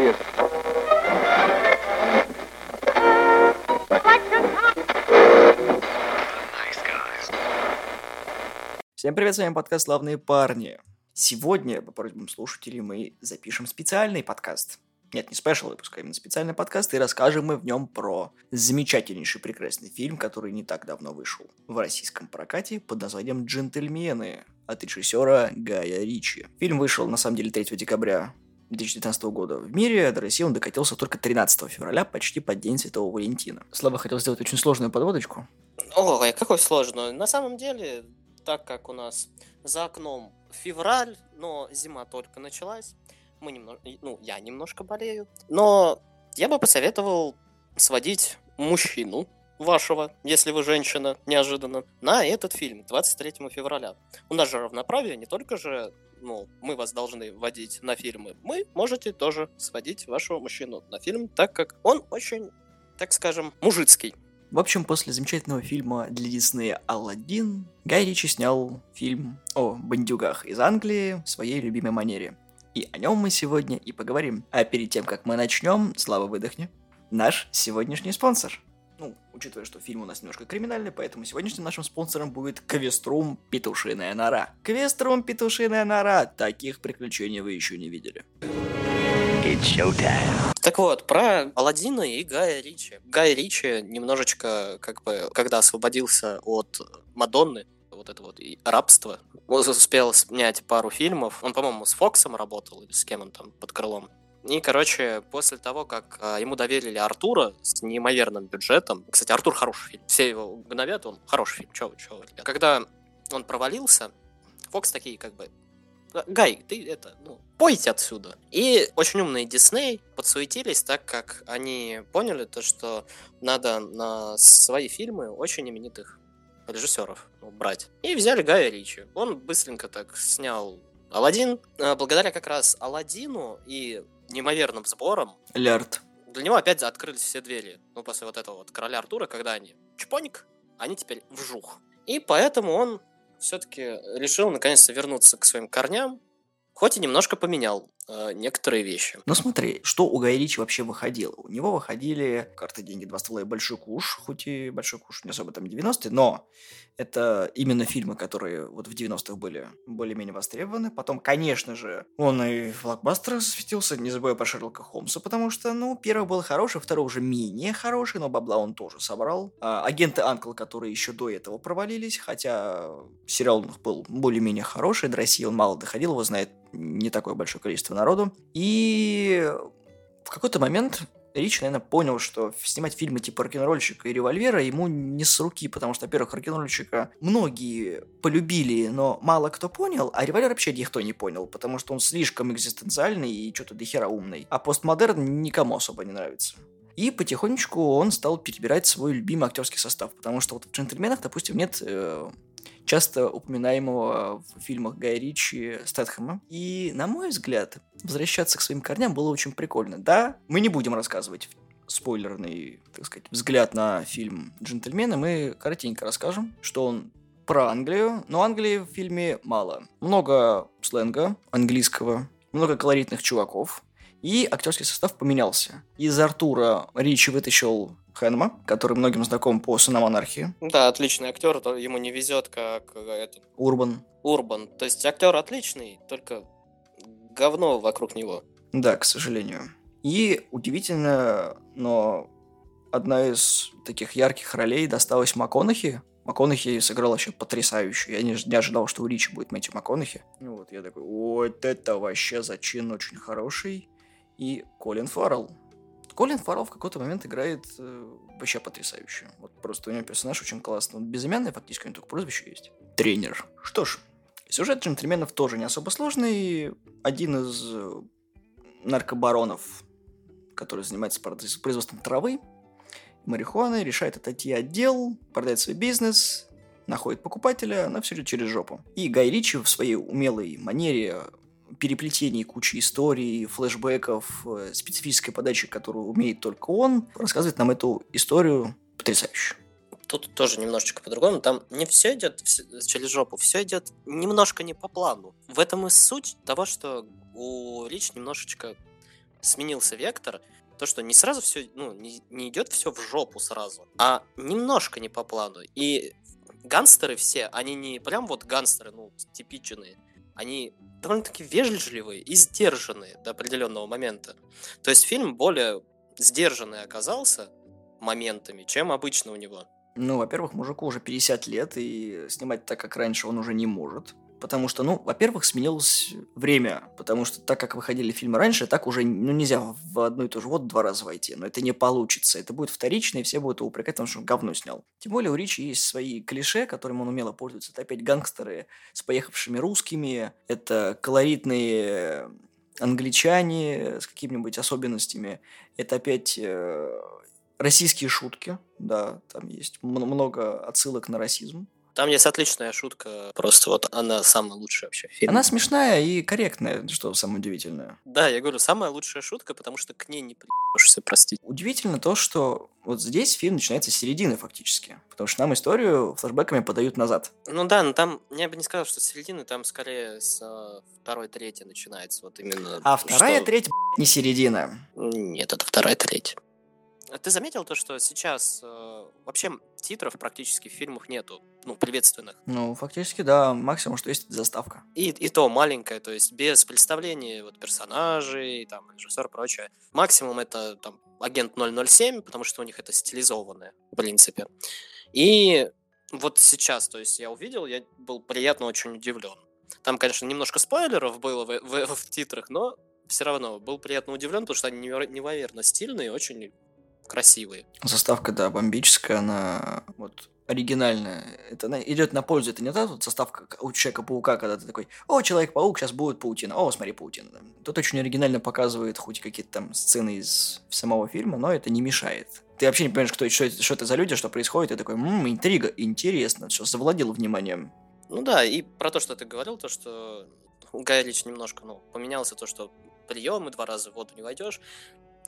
serious. Всем привет, с вами подкаст «Славные парни». Сегодня, по просьбам слушателей, мы запишем специальный подкаст. Нет, не спешл выпуск, а именно специальный подкаст, и расскажем мы в нем про замечательнейший прекрасный фильм, который не так давно вышел в российском прокате под названием «Джентльмены» от режиссера Гая Ричи. Фильм вышел, на самом деле, 3 декабря 2019 года в мире, до России он докатился только 13 февраля, почти под День Святого Валентина. Слава хотел сделать очень сложную подводочку. Ой, какой сложную. На самом деле, так как у нас за окном февраль, но зима только началась, мы немного, ну, я немножко болею, но я бы посоветовал сводить мужчину вашего, если вы женщина, неожиданно, на этот фильм 23 февраля. У нас же равноправие, не только же ну, мы вас должны водить на фильмы, мы можете тоже сводить вашего мужчину на фильм, так как он очень, так скажем, мужицкий. В общем, после замечательного фильма для Диснея «Алладин» Гай Ричи снял фильм о бандюгах из Англии в своей любимой манере. И о нем мы сегодня и поговорим. А перед тем, как мы начнем, Слава, выдохни, наш сегодняшний спонсор. Ну, учитывая, что фильм у нас немножко криминальный, поэтому сегодняшним нашим спонсором будет Квеструм Петушиная нора. Квеструм Петушиная нора. Таких приключений вы еще не видели. Так вот, про Алладина и Гая Ричи. Гай Ричи немножечко, как бы, когда освободился от Мадонны, вот это вот и рабство, он успел снять пару фильмов. Он, по-моему, с Фоксом работал, или с кем он там под крылом. И, короче, после того, как а, ему доверили Артура с неимоверным бюджетом, кстати, Артур хороший фильм, все его гновят, он хороший фильм, чё вы, ребят. Когда он провалился, Фокс такие, как бы, Гай, ты это, ну, пойте отсюда. И очень умные Дисней подсуетились, так как они поняли то, что надо на свои фильмы очень именитых режиссеров ну, брать. И взяли Гая Ричи. Он быстренько так снял Алладин. А, благодаря как раз Алладину и неимоверным сборам Лярд. для него опять открылись все двери. Ну, после вот этого вот короля Артура, когда они чпоник, они теперь вжух. И поэтому он все-таки решил наконец-то вернуться к своим корням, хоть и немножко поменял э, некоторые вещи. Ну смотри, что у Гая Ричи вообще выходило? У него выходили «Карты, деньги, два ствола» и «Большой куш», хоть и «Большой куш» не особо там 90-е, но это именно фильмы, которые вот в 90-х были более-менее востребованы. Потом, конечно же, он и в блокбастерах засветился, не забывая про Шерлока Холмса, потому что, ну, первый был хороший, второй уже менее хороший, но бабла он тоже собрал. А, агенты Анкл, которые еще до этого провалились, хотя сериал у них был более-менее хороший, до России он мало доходил, его знает не такое большое количество народу. И в какой-то момент Рич, наверное, понял, что снимать фильмы типа рок-н-ролльщика и револьвера ему не с руки, потому что, во-первых, рок-н-ролльщика многие полюбили, но мало кто понял, а револьвер вообще никто не понял, потому что он слишком экзистенциальный и что-то дохера умный. А постмодерн никому особо не нравится. И потихонечку он стал перебирать свой любимый актерский состав, потому что вот в «Джентльменах», допустим, нет э, часто упоминаемого в фильмах Гая Ричи Стэтхэма. И, на мой взгляд, возвращаться к своим корням было очень прикольно. Да, мы не будем рассказывать спойлерный, так сказать, взгляд на фильм «Джентльмены», мы коротенько расскажем, что он про Англию, но Англии в фильме мало. Много сленга английского, много колоритных чуваков, и актерский состав поменялся. Из Артура Ричи вытащил Хэнма, который многим знаком по «Сынам анархии». Да, отличный актер, ему не везет, как этот... Урбан. Урбан. То есть актер отличный, только говно вокруг него. Да, к сожалению. И удивительно, но одна из таких ярких ролей досталась МакКонахи. МакКонахи сыграл вообще потрясающе. Я не, не ожидал, что у Ричи будет Мэтью МакКонахи. Ну вот, я такой, вот это вообще зачин очень хороший. И Колин Фаррелл. Колин Фаррелл в какой-то момент играет э, вообще потрясающе. Вот просто у него персонаж очень классный. Он безымянный, фактически, у него только прозвище есть. Тренер. Что ж, сюжет джентльменов тоже не особо сложный. Один из э, наркобаронов, который занимается производством травы, марихуаны, решает отойти от дел, продать свой бизнес, находит покупателя, но все идет через жопу. И Гай Ричи в своей умелой манере переплетений кучи историй, флешбеков, э, специфической подачи, которую умеет только он, рассказывает нам эту историю потрясающе. Тут тоже немножечко по-другому. Там не все идет через жопу, все идет немножко не по плану. В этом и суть того, что у Рич немножечко сменился вектор, то, что не сразу все, ну, не, не идет все в жопу сразу, а немножко не по плану. И гангстеры все, они не прям вот гангстеры, ну, типичные, они довольно-таки вежливые и сдержанные до определенного момента. То есть фильм более сдержанный оказался моментами, чем обычно у него. Ну, во-первых, мужику уже 50 лет, и снимать так, как раньше, он уже не может. Потому что, ну, во-первых, сменилось время. Потому что так, как выходили фильмы раньше, так уже ну, нельзя в одну и ту же вот два раза войти. Но это не получится. Это будет вторично, и все будут его упрекать, потому что он говно снял. Тем более у Ричи есть свои клише, которым он умело пользуется. Это опять гангстеры с поехавшими русскими. Это колоритные англичане с какими-нибудь особенностями. Это опять э, российские шутки. Да, там есть много отсылок на расизм. Там есть отличная шутка, просто вот она самая лучшая вообще в фильме. Она смешная и корректная, что самое удивительное. Да, я говорю, самая лучшая шутка, потому что к ней не приебешься, простите. Удивительно то, что вот здесь фильм начинается с середины фактически, потому что нам историю флешбеками подают назад. Ну да, но там, я бы не сказал, что с середины, там скорее с э, второй, третьей начинается, вот именно. А вторая что... треть, не середина. Нет, это вторая треть. А ты заметил то, что сейчас э, вообще титров практически в фильмах нету, ну, приветственных? Ну, фактически, да, максимум, что есть заставка. И, и то маленькая, то есть без представления вот персонажей, там, режиссер и прочее. Максимум это там агент 007, потому что у них это стилизованное, в принципе. И вот сейчас, то есть я увидел, я был приятно очень удивлен. Там, конечно, немножко спойлеров было в, в, в титрах, но все равно был приятно удивлен, потому что они невероятно стильные, очень красивые. Заставка, да, бомбическая, она вот оригинальная. Это она идет на пользу. Это не та вот заставка у Человека-паука, когда ты такой, о, Человек-паук, сейчас будет паутина. О, смотри, паутина. Тут очень оригинально показывает хоть какие-то там сцены из самого фильма, но это не мешает. Ты вообще не понимаешь, кто, что, что это за люди, что происходит. И такой, ммм, интрига, интересно. Все, завладел вниманием. Ну да, и про то, что ты говорил, то, что у Гая Рич немножко, ну, поменялся то, что приемы два раза в воду не войдешь.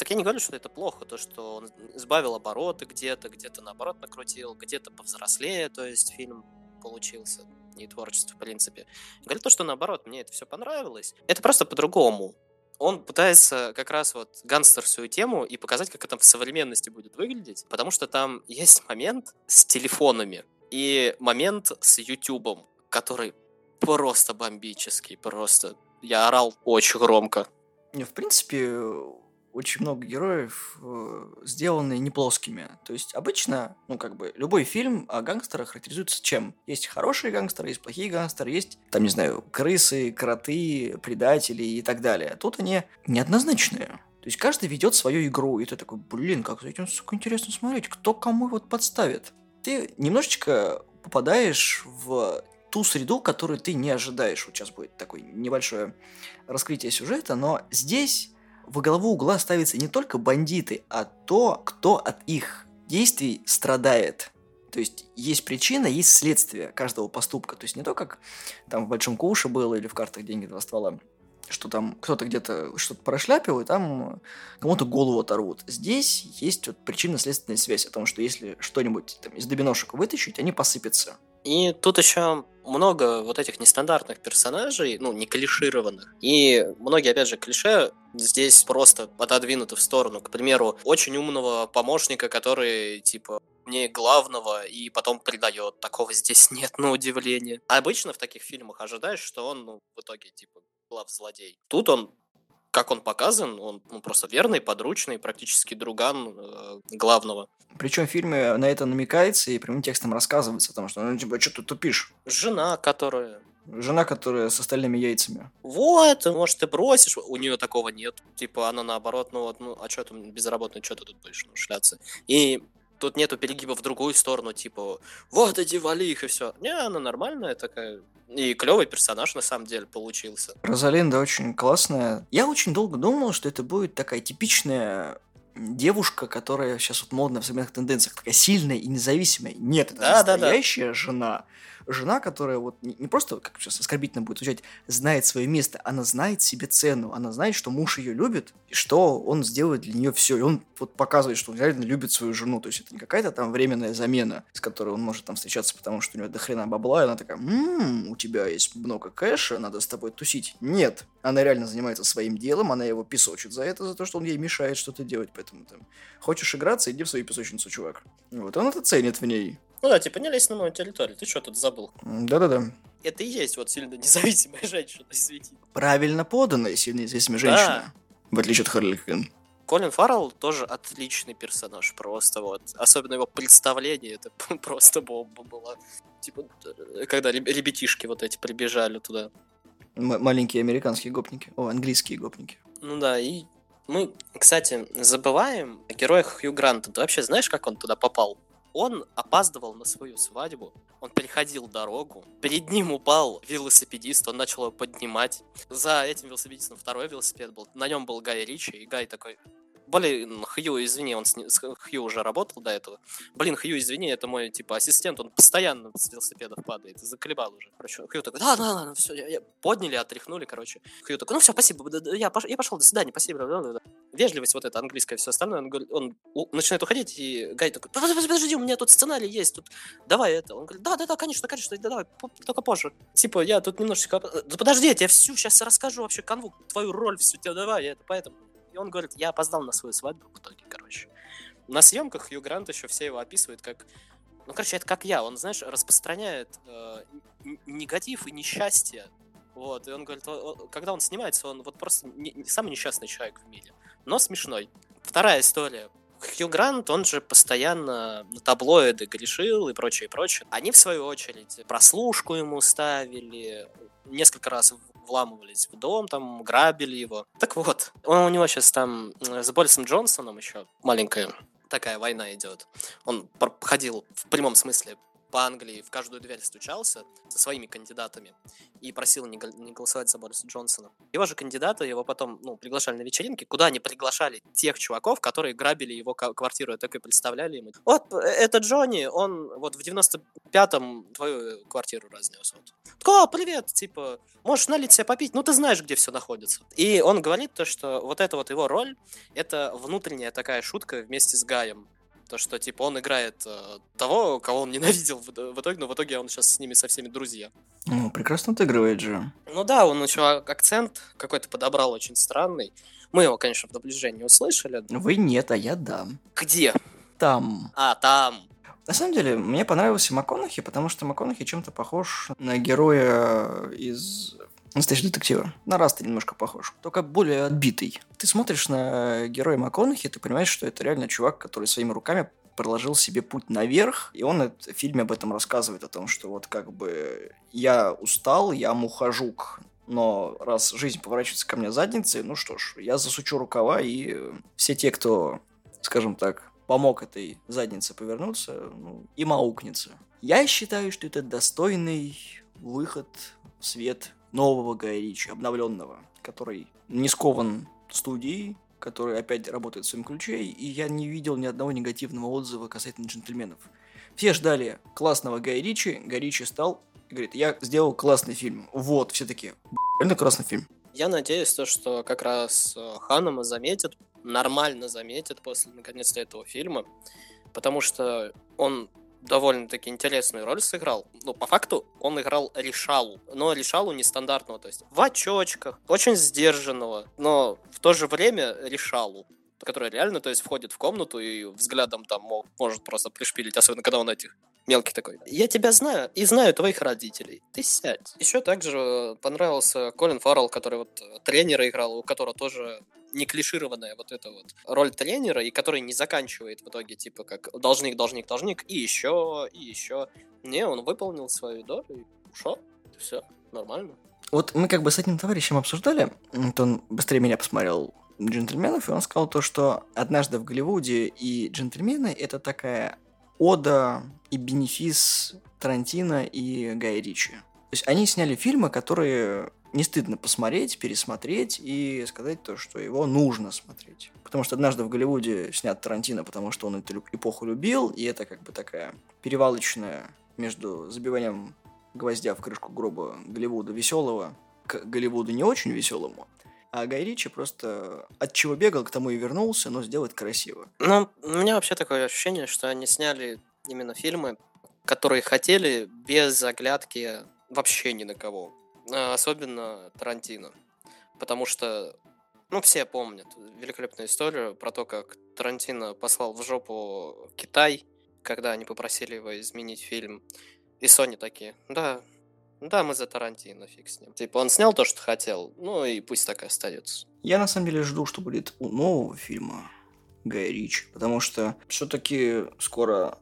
Так я не говорю, что это плохо, то, что он сбавил обороты где-то, где-то наоборот накрутил, где-то повзрослее, то есть фильм получился, не творчество, в принципе. Говорю то, что наоборот, мне это все понравилось. Это просто по-другому. Он пытается как раз вот гангстерскую тему и показать, как это в современности будет выглядеть, потому что там есть момент с телефонами и момент с Ютубом, который просто бомбический, просто я орал очень громко. Не, в принципе, очень много героев э, сделаны не плоскими. То есть обычно, ну как бы, любой фильм о гангстерах характеризуется чем? Есть хорошие гангстеры, есть плохие гангстеры, есть, там, не знаю, крысы, кроты, предатели и так далее. Тут они неоднозначные. То есть каждый ведет свою игру, и ты такой, блин, как за этим, сука, интересно смотреть, кто кому вот подставит. Ты немножечко попадаешь в ту среду, которую ты не ожидаешь. Вот сейчас будет такое небольшое раскрытие сюжета, но здесь во главу угла ставятся не только бандиты, а то, кто от их действий страдает. То есть есть причина, есть следствие каждого поступка. То есть не то, как там в Большом Куше было или в картах «Деньги два ствола», что там кто-то где-то что-то прошляпил, и там кому-то голову оторвут. Здесь есть вот причинно-следственная связь о том, что если что-нибудь там, из добиношек вытащить, они посыпятся. И тут еще много вот этих нестандартных персонажей, ну, не клишированных. И многие, опять же, клише здесь просто отодвинуты в сторону. К примеру, очень умного помощника, который, типа, не главного и потом предает. Такого здесь нет, на удивление. А обычно в таких фильмах ожидаешь, что он, ну, в итоге, типа, глав злодей. Тут он как он показан, он ну, просто верный, подручный, практически друган э, главного. Причем в фильме на это намекается и прямым текстом рассказывается, потому что, ну, типа, что ты тупишь? Жена, которая... Жена, которая с остальными яйцами. Вот, может, ты бросишь, у нее такого нет. Типа, она наоборот, ну вот, ну, а что ты безработный, что ты тут будешь ну, шляться? И тут нету перегиба в другую сторону, типа, вот иди вали их и все. Не, она нормальная такая, и клевый персонаж, на самом деле, получился. Розалинда очень классная. Я очень долго думал, что это будет такая типичная девушка, которая сейчас вот модна в современных тенденциях, такая сильная и независимая. Нет, это да, настоящая да, да. жена. Жена, которая вот не, просто, как сейчас оскорбительно будет звучать, знает свое место, она знает себе цену, она знает, что муж ее любит, и что он сделает для нее все. И он вот показывает, что он реально любит свою жену. То есть это не какая-то там временная замена, с которой он может там встречаться, потому что у него до хрена бабла, и она такая, м-м, у тебя есть много кэша, надо с тобой тусить. Нет, она реально занимается своим делом, она его песочит за это, за то, что он ей мешает что-то делать, поэтому там, хочешь играться, иди в свою песочницу, чувак. Вот, он это ценит в ней. Ну да, типа не лезь на мою территорию, ты что тут забыл? Да-да-да. Это и есть вот сильно независимая женщина, извините. Правильно поданная сильно независимая женщина. В отличие от Харли Квинн. Колин Фаррелл тоже отличный персонаж, просто вот. Особенно его представление, это просто бомба была. Типа, э, когда ребятишки вот эти прибежали туда. М- маленькие американские гопники. О, английские гопники. Ну да, и мы, кстати, забываем о героях Хью Гранта. Ты вообще знаешь, как он туда попал? Он опаздывал на свою свадьбу, он переходил дорогу, перед ним упал велосипедист, он начал его поднимать. За этим велосипедистом второй велосипед был, на нем был Гай Ричи, и Гай такой, Блин, Хью, извини, он с, с Хью уже работал до этого. Блин, Хью, извини, это мой, типа, ассистент, он постоянно с велосипедов падает, заколебал уже. Короче, Хью такой, да, да, ладно, все, я, я... подняли, отряхнули, короче. Хью такой, ну все, спасибо, я, пош... я пошел, до свидания, спасибо. Вежливость вот это, английская, все остальное, он, говорит, он начинает уходить, и Гай такой, подожди, подожди, у меня тут сценарий есть, тут, давай это. Он говорит, да, да, да, конечно, конечно, да, давай, только позже. Типа, я тут немножечко, да подожди, я тебе всю сейчас расскажу вообще канву, твою роль всю тебе, давай, это поэтому. И он говорит, я опоздал на свою свадьбу в итоге, короче. На съемках Хью Грант еще все его описывают как... Ну, короче, это как я. Он, знаешь, распространяет э, негатив и несчастье. Вот, и он говорит, когда он снимается, он вот просто не, самый несчастный человек в мире. Но смешной. Вторая история. Хью Грант, он же постоянно на таблоиды грешил и прочее, и прочее. Они, в свою очередь, прослушку ему ставили, несколько раз вламывались в дом, там грабили его. Так вот, он, у него сейчас там с Борисом Джонсоном еще маленькая такая война идет. Он ходил в прямом смысле по Англии в каждую дверь стучался со своими кандидатами и просил не, не голосовать за Бориса Джонсона. Его же кандидаты его потом ну, приглашали на вечеринки, куда они приглашали тех чуваков, которые грабили его квартиру, и так и представляли ему. Вот, э, это Джонни, он вот в 95-м твою квартиру разнес. Вот. О, привет, типа, можешь налить себе попить, ну ты знаешь, где все находится. И он говорит то, что вот эта вот его роль, это внутренняя такая шутка вместе с Гаем. То, что, типа, он играет э, того, кого он ненавидел в, в итоге, но в итоге он сейчас с ними со всеми друзья. Ну, прекрасно отыгрывает же. Ну да, он еще акцент какой-то подобрал очень странный. Мы его, конечно, в доближении услышали. Вы нет, а я да. Где? Там. А, там. На самом деле, мне понравился МакКонахи, потому что МакКонахи чем-то похож на героя из Настоящий детектива. На Раста немножко похож, только более отбитый. Ты смотришь на героя МакКонахи, ты понимаешь, что это реально чувак, который своими руками проложил себе путь наверх, и он в фильме об этом рассказывает, о том, что вот как бы я устал, я мухожук, но раз жизнь поворачивается ко мне задницей, ну что ж, я засучу рукава, и все те, кто, скажем так, помог этой заднице повернуться, ну, им аукнется. Я считаю, что это достойный выход в свет нового Гая Ричи, обновленного, который не скован студией, который опять работает в своем ключе, и я не видел ни одного негативного отзыва касательно джентльменов. Все ждали классного Гая Ричи, Гай Ричи стал и говорит, я сделал классный фильм. Вот, все таки реально классный фильм. Я надеюсь, то, что как раз э, Ханама заметит, нормально заметит после наконец-то этого фильма, потому что он довольно-таки интересную роль сыграл. Ну, по факту, он играл Решалу. Но Решалу нестандартного, то есть в очочках, очень сдержанного, но в то же время Решалу который реально, то есть, входит в комнату и взглядом там мол, может просто пришпилить, особенно когда он этих мелкий такой. Я тебя знаю и знаю твоих родителей. Ты сядь. Еще также понравился Колин Фаррелл, который вот тренера играл, у которого тоже не клишированная вот эта вот роль тренера, и который не заканчивает в итоге, типа, как должник, должник, должник, и еще, и еще. Не, он выполнил свою долю и ушел. Все, нормально. Вот мы как бы с этим товарищем обсуждали, вот он быстрее меня посмотрел джентльменов, и он сказал то, что однажды в Голливуде и джентльмены это такая ода и бенефис Тарантино и Гая Ричи. То есть они сняли фильмы, которые не стыдно посмотреть, пересмотреть и сказать то, что его нужно смотреть. Потому что однажды в Голливуде снят Тарантино, потому что он эту эпоху любил, и это как бы такая перевалочная между забиванием гвоздя в крышку гроба Голливуда веселого к Голливуду не очень веселому. А Гай Ричи просто от чего бегал, к тому и вернулся, но сделает красиво. Ну, у меня вообще такое ощущение, что они сняли именно фильмы, которые хотели без оглядки вообще ни на кого. А, особенно Тарантино. Потому что, ну, все помнят великолепную историю про то, как Тарантино послал в жопу Китай, когда они попросили его изменить фильм. И Sony такие, да, да, мы за Тарантино, фиг с ним. Типа, он снял то, что хотел, ну и пусть так и остается. Я на самом деле жду, что будет у нового фильма Гая Ричи, потому что все-таки скоро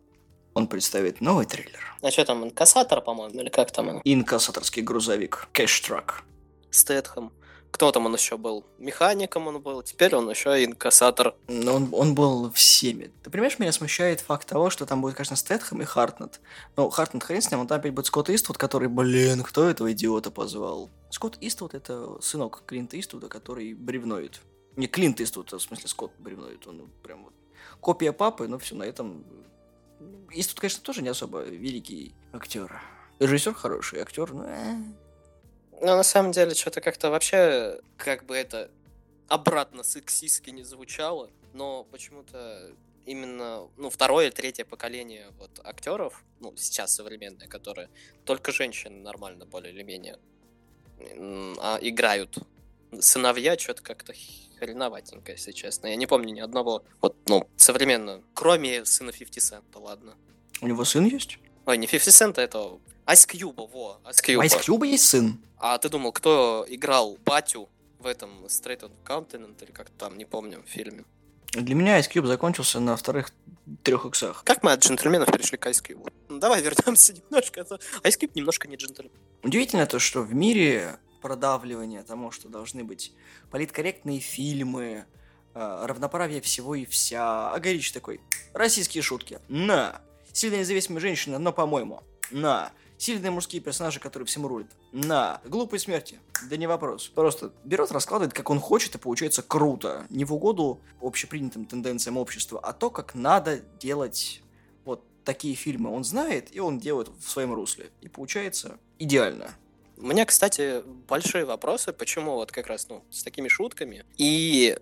он представит новый трейлер. А что там, инкассатор, по-моему, или как там он? Инкассаторский грузовик, кэш-трак. Стэтхэм. Кто там он еще был? Механиком он был, теперь он еще инкассатор. Но он, он был всеми. Ты понимаешь, меня смущает факт того, что там будет, конечно, Стэтхэм и Хартнет. Но Хартнет хрен с ним, он там опять будет Скотт Иствуд, который, блин, кто этого идиота позвал? Скотт Иствуд это сынок Клинта Иствуда, который бревноид. Не Клинт Иствуд, а в смысле Скотт бревноид. Он прям вот копия папы, но все, на этом... Иствуд, конечно, тоже не особо великий актер. Режиссер хороший, актер, ну... Э. Ну, на самом деле, что-то как-то вообще, как бы это обратно сексистски не звучало, но почему-то именно, ну, второе и третье поколение вот актеров, ну, сейчас современные, которые только женщины нормально более или менее а, играют. Сыновья что-то как-то хреноватенько, если честно. Я не помню ни одного, вот, ну, современно, кроме сына 50 Cent, ладно. У него сын есть? Ой, не 50 Cent, а это Ice Cube, во, Ice Cube. Ice Cube есть сын? А ты думал, кто играл батю в этом Straight on Continent, или как там, не помню, в фильме? Для меня Ice Cube закончился на вторых трех иксах. Как мы от джентльменов перешли к Ice Cube? Ну, давай вернемся немножко. А Ice Cube немножко не джентльмен. Удивительно то, что в мире продавливания тому, что должны быть политкорректные фильмы, э, равноправие всего и вся. А Горич такой, российские шутки. На! Сильная независимая женщина, но по-моему. На! Сильные мужские персонажи, которые всем рулят. На. Глупые смерти. Да не вопрос. Просто берет, раскладывает, как он хочет, и получается круто. Не в угоду общепринятым тенденциям общества, а то, как надо делать вот такие фильмы. Он знает, и он делает в своем русле. И получается идеально. У меня, кстати, большие вопросы, почему вот как раз, ну, с такими шутками и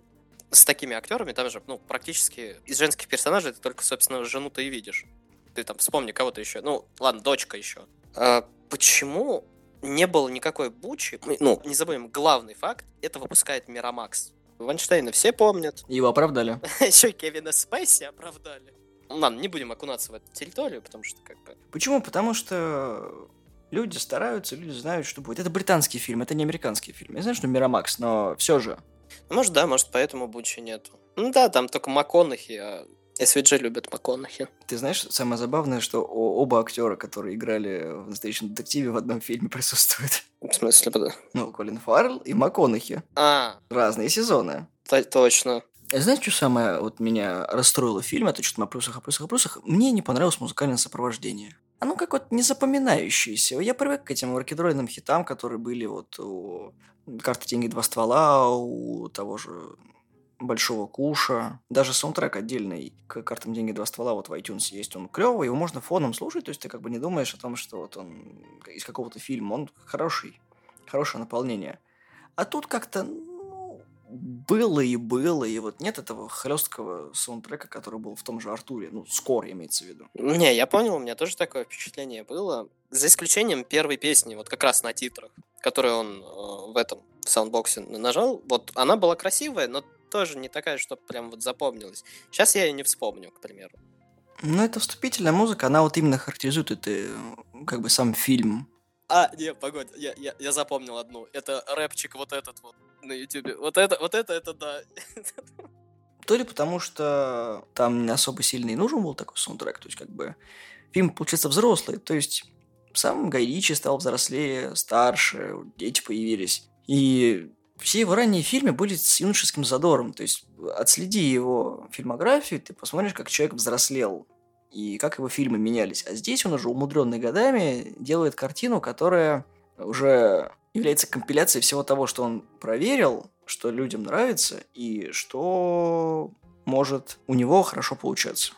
с такими актерами, там же, ну, практически из женских персонажей ты только, собственно, жену-то и видишь. Ты там вспомни кого-то еще. Ну, ладно, дочка еще. А, почему не было никакой бучи? Ну, не забудем, главный факт, это выпускает Мирамакс. Вайнштейна все помнят. Его оправдали. Еще Кевина Спейси оправдали. Ладно, не будем окунаться в эту территорию, потому что как бы... Почему? Потому что люди стараются, люди знают, что будет. Это британский фильм, это не американский фильм. Я знаю, что Мирамакс, но все же. Может, да, может, поэтому Бучи нету. Ну да, там только МакКонахи, а SVG любят МакКонахи. Ты знаешь, самое забавное, что оба актера, которые играли в «Настоящем детективе», в одном фильме присутствуют. В смысле? Ну, Колин Фаррелл и МакКонахи. А. Разные сезоны. Точно. Знаешь, что самое вот меня расстроило в фильме? Это что-то на плюсах, о плюсах, о плюсах. Мне не понравилось музыкальное сопровождение. Оно как вот незапоминающееся. Я привык к этим рокетроидным хитам, которые были вот у «Карты, деньги, два ствола», у того же Большого Куша. Даже саундтрек отдельный к картам деньги два ствола вот в iTunes есть. Он клевый, его можно фоном слушать, то есть ты как бы не думаешь о том, что вот он из какого-то фильма. Он хороший, хорошее наполнение. А тут как-то, ну, было и было, и вот нет этого хлесткого саундтрека, который был в том же Артуре, ну, скоро имеется в виду. Не, я понял, у меня тоже такое впечатление было. За исключением первой песни, вот как раз на титрах, которую он э, в этом саундбоксе нажал, вот она была красивая, но тоже не такая, что прям вот запомнилась. Сейчас я ее не вспомню, к примеру. Ну, это вступительная музыка, она вот именно характеризует это, как бы, сам фильм. А, не, погодь, я, я, я запомнил одну. Это рэпчик вот этот вот на ютубе. Вот это, вот это, это да. То ли потому, что там не особо сильный нужен был такой саундтрек, то есть, как бы, фильм, получается, взрослый, то есть, сам Гай Ричи стал взрослее, старше, дети появились. И все его ранние фильмы были с юношеским задором. То есть отследи его фильмографию, ты посмотришь, как человек взрослел и как его фильмы менялись. А здесь он уже умудренный годами делает картину, которая уже является компиляцией всего того, что он проверил, что людям нравится и что может у него хорошо получаться.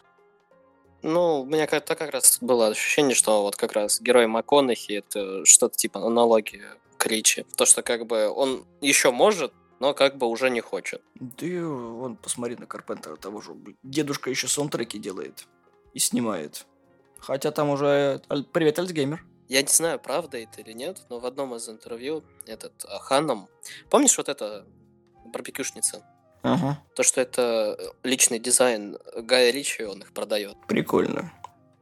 Ну, у меня как-то как раз было ощущение, что вот как раз герой МакКонахи это что-то типа аналогия к Ричи. То, что как бы он еще может, но как бы уже не хочет. Да и вон, посмотри на Карпентера того же. Дедушка еще саундтреки делает и снимает. Хотя там уже... Привет, Альцгеймер. Я не знаю, правда это или нет, но в одном из интервью этот а, Ханом... Помнишь вот это барбекюшница? Ага. То, что это личный дизайн Гая Ричи, он их продает. Прикольно.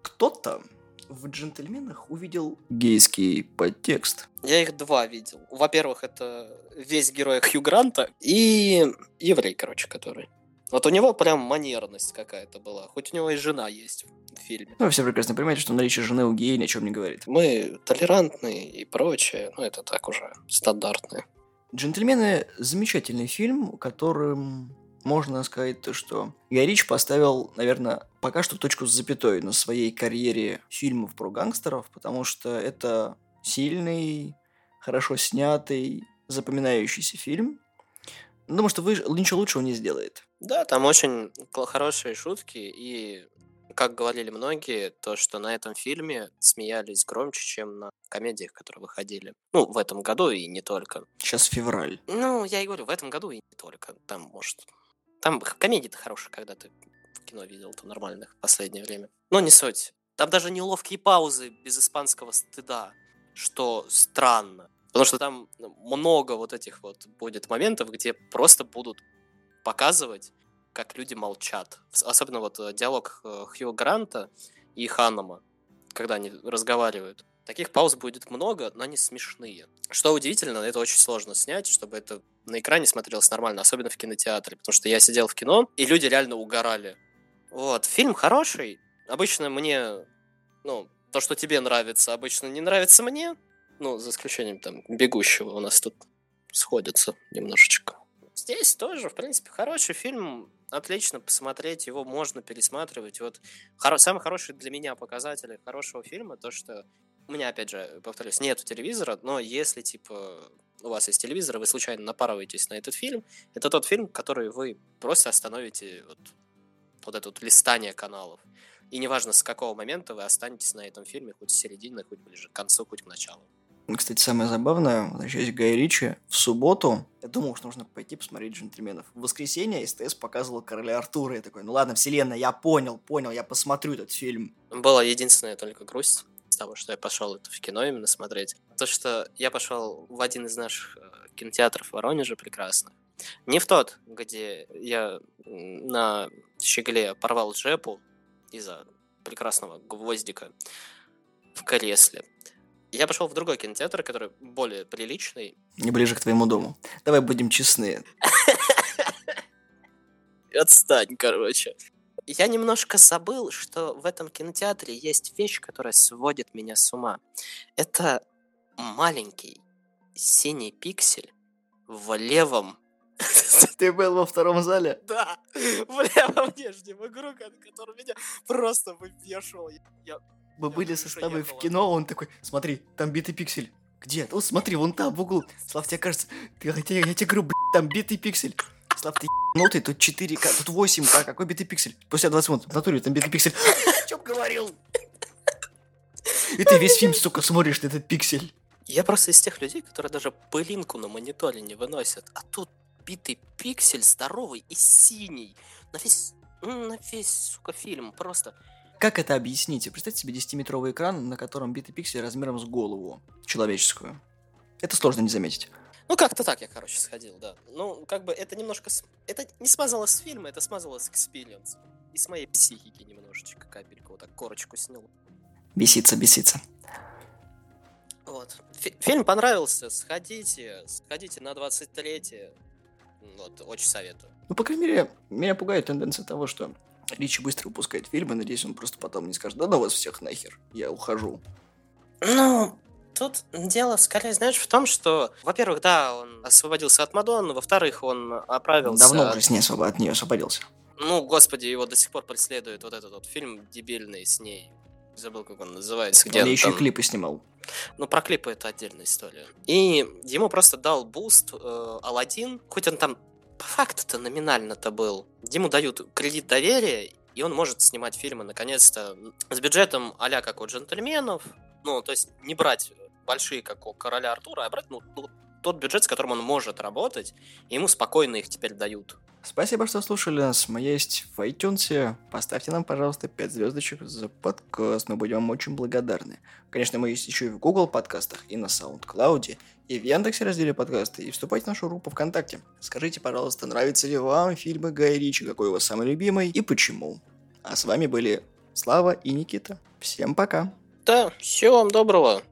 Кто-то в «Джентльменах» увидел гейский подтекст. Я их два видел. Во-первых, это весь герой Хью Гранта и еврей, короче, который. Вот у него прям манерность какая-то была. Хоть у него и жена есть в фильме. Ну, все прекрасно понимаете, что наличие жены у гея ни о чем не говорит. Мы толерантные и прочее. Ну, это так уже стандартное. «Джентльмены» — замечательный фильм, которым можно сказать то, что Гай Рич поставил, наверное, пока что точку с запятой на своей карьере фильмов про гангстеров, потому что это сильный, хорошо снятый, запоминающийся фильм. Думаю, что вы, ничего лучше он не сделает. Да, там очень хорошие шутки, и, как говорили многие, то, что на этом фильме смеялись громче, чем на комедиях, которые выходили. Ну, в этом году и не только. Сейчас февраль. Ну, я и говорю, в этом году и не только. Там, может, там комедии-то хорошие, когда ты в кино видел, то нормальных в последнее время. Но не суть. Там даже неловкие паузы без испанского стыда, что странно. Потому что там много вот этих вот будет моментов, где просто будут показывать, как люди молчат. Особенно вот э, диалог э, Хью Гранта и Ханома, когда они разговаривают. Таких пауз будет много, но они смешные. Что удивительно, это очень сложно снять, чтобы это на экране смотрелось нормально, особенно в кинотеатре, потому что я сидел в кино, и люди реально угорали. Вот, фильм хороший. Обычно мне, ну, то, что тебе нравится, обычно не нравится мне. Ну, за исключением там бегущего у нас тут сходится немножечко. Здесь тоже, в принципе, хороший фильм. Отлично посмотреть, его можно пересматривать. Вот хоро- самый хороший для меня показатель хорошего фильма то, что у меня, опять же, повторюсь, нету телевизора, но если, типа, у вас есть телевизор, и вы случайно напарываетесь на этот фильм, это тот фильм, который вы просто остановите вот, вот это вот листание каналов. И неважно, с какого момента вы останетесь на этом фильме, хоть с середины, хоть ближе к концу, хоть к началу. Кстати, самое забавное, возвращаясь к Гай Ричи, в субботу я думал, что нужно пойти посмотреть «Джентльменов». В воскресенье СТС показывал «Короля Артура». Я такой, ну ладно, вселенная, я понял, понял, я посмотрю этот фильм. Была единственная только грусть того, что я пошел это в кино именно смотреть. То, что я пошел в один из наших э, кинотеатров в Воронеже прекрасно. Не в тот, где я на щегле порвал джепу из-за прекрасного гвоздика в кресле. Я пошел в другой кинотеатр, который более приличный. Не ближе к твоему дому. Давай будем честны. Отстань, короче. Я немножко забыл, что в этом кинотеатре есть вещь, которая сводит меня с ума. Это маленький синий пиксель в левом Ты был во втором зале? Да, в левом нижнем игру, который меня просто выбешивал. Я мы были со тобой в кино, он такой, смотри, там битый пиксель. Где? Ну смотри, вон там, в углу. Слав, тебе кажется, ты, я, я, я тебе говорю, блядь, там битый пиксель. Слав, ты ебанутый, тут 4К, тут 8К, какой битый пиксель? После 20 минут, в натуре там битый пиксель. Чем говорил? И ты весь фильм, сука, смотришь на этот пиксель. Я просто из тех людей, которые даже пылинку на мониторе не выносят. А тут битый пиксель здоровый и синий. На весь, на весь, сука, фильм. Просто как это объясните? Представьте себе 10-метровый экран, на котором битый пиксель размером с голову человеческую. Это сложно не заметить. Ну, как-то так я, короче, сходил, да. Ну, как бы это немножко... Это не смазалось с фильма, это смазалось с experience. И с моей психики немножечко капельку, вот так корочку снял. Бесится, бесится. Вот. Фи- фильм понравился, сходите, сходите на 23 Вот, очень советую. Ну, по крайней мере, меня пугает тенденция того, что Ричи быстро выпускает фильмы, надеюсь, он просто потом не скажет, да на вас всех нахер, я ухожу. Ну, тут дело скорее, знаешь, в том, что, во-первых, да, он освободился от Мадонны, во-вторых, он оправился... Давно уже с ней освоб... от нее освободился. Ну, господи, его до сих пор преследует вот этот вот фильм дебильный с ней. Забыл, как он называется. Где он, он еще там... клипы снимал. Ну, про клипы это отдельная история. И ему просто дал буст э, Алладин, хоть он там по факту-то номинально-то был. Ему дают кредит доверия, и он может снимать фильмы, наконец-то, с бюджетом а как у джентльменов, ну, то есть не брать большие, как у короля Артура, а брать, ну, тот бюджет, с которым он может работать, и ему спокойно их теперь дают. Спасибо, что слушали нас. Мы есть в iTunes. Поставьте нам, пожалуйста, 5 звездочек за подкаст. Мы будем вам очень благодарны. Конечно, мы есть еще и в Google подкастах, и на SoundCloud, и в Яндексе разделе подкасты, и вступайте в нашу группу ВКонтакте. Скажите, пожалуйста, нравятся ли вам фильмы Гая Ричи, какой у вас самый любимый и почему. А с вами были Слава и Никита. Всем пока. Да, всего вам доброго.